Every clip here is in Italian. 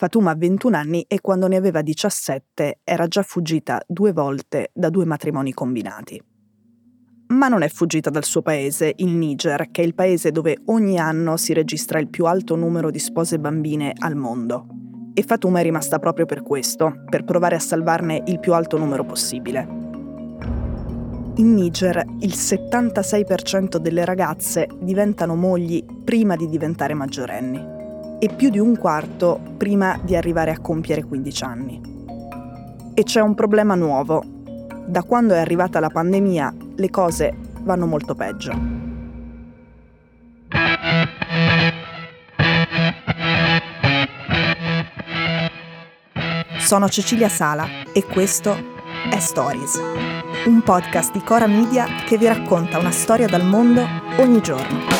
Fatuma ha 21 anni e quando ne aveva 17 era già fuggita due volte da due matrimoni combinati. Ma non è fuggita dal suo paese, il Niger, che è il paese dove ogni anno si registra il più alto numero di spose bambine al mondo. E Fatuma è rimasta proprio per questo, per provare a salvarne il più alto numero possibile. In Niger il 76% delle ragazze diventano mogli prima di diventare maggiorenni e più di un quarto prima di arrivare a compiere 15 anni. E c'è un problema nuovo. Da quando è arrivata la pandemia le cose vanno molto peggio. Sono Cecilia Sala e questo è Stories, un podcast di Cora Media che vi racconta una storia dal mondo ogni giorno.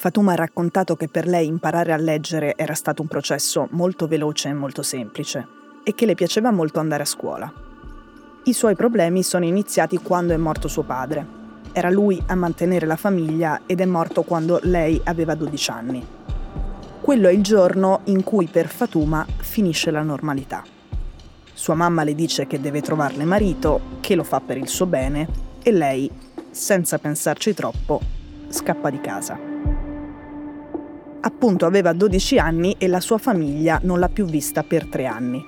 Fatuma ha raccontato che per lei imparare a leggere era stato un processo molto veloce e molto semplice e che le piaceva molto andare a scuola. I suoi problemi sono iniziati quando è morto suo padre. Era lui a mantenere la famiglia ed è morto quando lei aveva 12 anni. Quello è il giorno in cui per Fatuma finisce la normalità. Sua mamma le dice che deve trovarle marito, che lo fa per il suo bene, e lei, senza pensarci troppo, scappa di casa appunto aveva 12 anni e la sua famiglia non l'ha più vista per tre anni.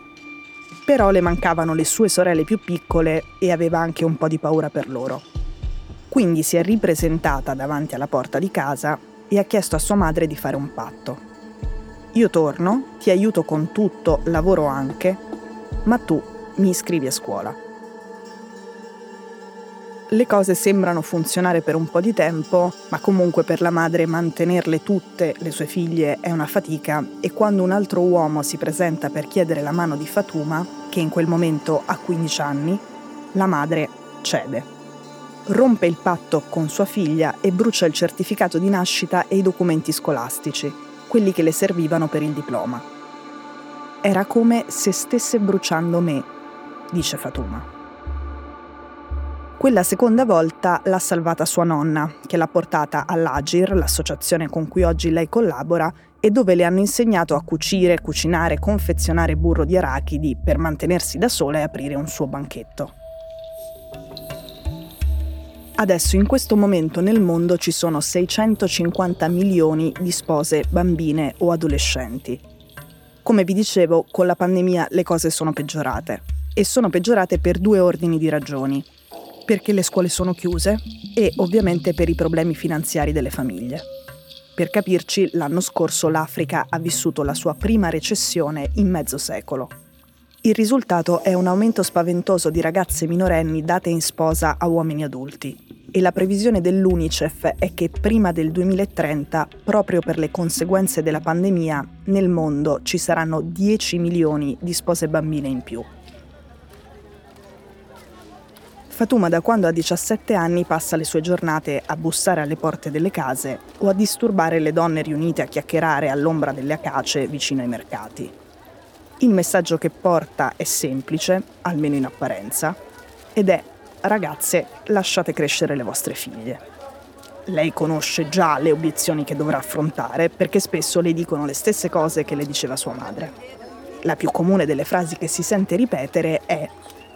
Però le mancavano le sue sorelle più piccole e aveva anche un po' di paura per loro. Quindi si è ripresentata davanti alla porta di casa e ha chiesto a sua madre di fare un patto. Io torno, ti aiuto con tutto, lavoro anche, ma tu mi iscrivi a scuola le cose sembrano funzionare per un po' di tempo, ma comunque per la madre mantenerle tutte, le sue figlie, è una fatica e quando un altro uomo si presenta per chiedere la mano di Fatuma, che in quel momento ha 15 anni, la madre cede. Rompe il patto con sua figlia e brucia il certificato di nascita e i documenti scolastici, quelli che le servivano per il diploma. Era come se stesse bruciando me, dice Fatuma. Quella seconda volta l'ha salvata sua nonna, che l'ha portata all'Agir, l'associazione con cui oggi lei collabora, e dove le hanno insegnato a cucire, cucinare, confezionare burro di arachidi per mantenersi da sola e aprire un suo banchetto. Adesso in questo momento nel mondo ci sono 650 milioni di spose bambine o adolescenti. Come vi dicevo, con la pandemia le cose sono peggiorate e sono peggiorate per due ordini di ragioni perché le scuole sono chiuse e ovviamente per i problemi finanziari delle famiglie. Per capirci, l'anno scorso l'Africa ha vissuto la sua prima recessione in mezzo secolo. Il risultato è un aumento spaventoso di ragazze minorenni date in sposa a uomini adulti e la previsione dell'UNICEF è che prima del 2030, proprio per le conseguenze della pandemia, nel mondo ci saranno 10 milioni di spose bambine in più. Fatuma da quando ha 17 anni passa le sue giornate a bussare alle porte delle case o a disturbare le donne riunite a chiacchierare all'ombra delle acace vicino ai mercati. Il messaggio che porta è semplice, almeno in apparenza, ed è ragazze, lasciate crescere le vostre figlie. Lei conosce già le obiezioni che dovrà affrontare perché spesso le dicono le stesse cose che le diceva sua madre. La più comune delle frasi che si sente ripetere è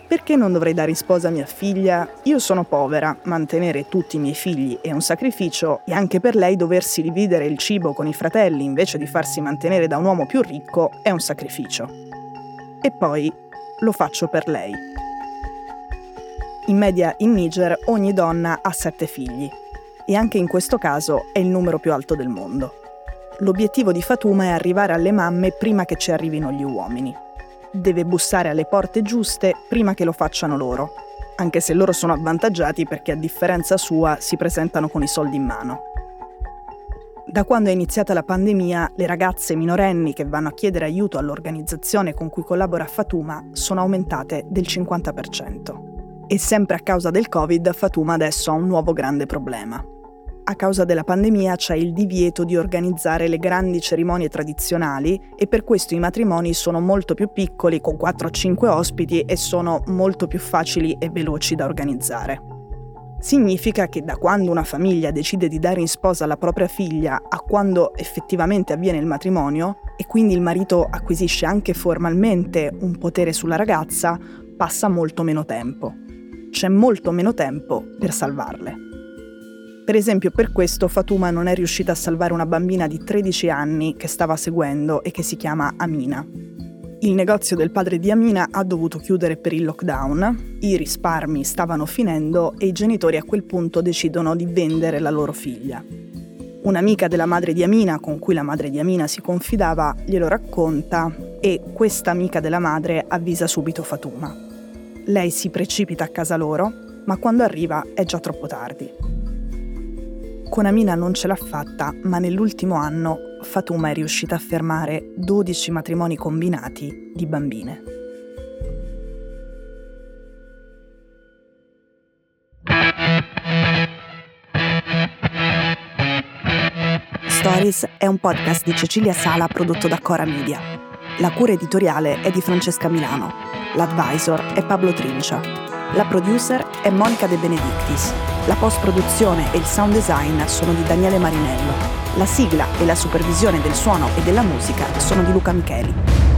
perché non dovrei dare in sposa mia figlia? Io sono povera, mantenere tutti i miei figli è un sacrificio e anche per lei doversi dividere il cibo con i fratelli invece di farsi mantenere da un uomo più ricco è un sacrificio. E poi lo faccio per lei. In media in Niger ogni donna ha sette figli e anche in questo caso è il numero più alto del mondo. L'obiettivo di Fatuma è arrivare alle mamme prima che ci arrivino gli uomini deve bussare alle porte giuste prima che lo facciano loro, anche se loro sono avvantaggiati perché a differenza sua si presentano con i soldi in mano. Da quando è iniziata la pandemia, le ragazze minorenni che vanno a chiedere aiuto all'organizzazione con cui collabora Fatuma sono aumentate del 50%. E sempre a causa del Covid, Fatuma adesso ha un nuovo grande problema. A causa della pandemia c'è il divieto di organizzare le grandi cerimonie tradizionali e per questo i matrimoni sono molto più piccoli, con 4-5 ospiti e sono molto più facili e veloci da organizzare. Significa che da quando una famiglia decide di dare in sposa la propria figlia a quando effettivamente avviene il matrimonio e quindi il marito acquisisce anche formalmente un potere sulla ragazza, passa molto meno tempo. C'è molto meno tempo per salvarle. Per esempio per questo Fatuma non è riuscita a salvare una bambina di 13 anni che stava seguendo e che si chiama Amina. Il negozio del padre di Amina ha dovuto chiudere per il lockdown, i risparmi stavano finendo e i genitori a quel punto decidono di vendere la loro figlia. Un'amica della madre di Amina, con cui la madre di Amina si confidava, glielo racconta e questa amica della madre avvisa subito Fatuma. Lei si precipita a casa loro, ma quando arriva è già troppo tardi. Con Amina non ce l'ha fatta, ma nell'ultimo anno Fatuma è riuscita a fermare 12 matrimoni combinati di bambine. Stories è un podcast di Cecilia Sala prodotto da Cora Media. La cura editoriale è di Francesca Milano. L'advisor è Pablo Trincia. La producer è Monica De Benedictis. La post-produzione e il sound design sono di Daniele Marinello. La sigla e la supervisione del suono e della musica sono di Luca Micheli.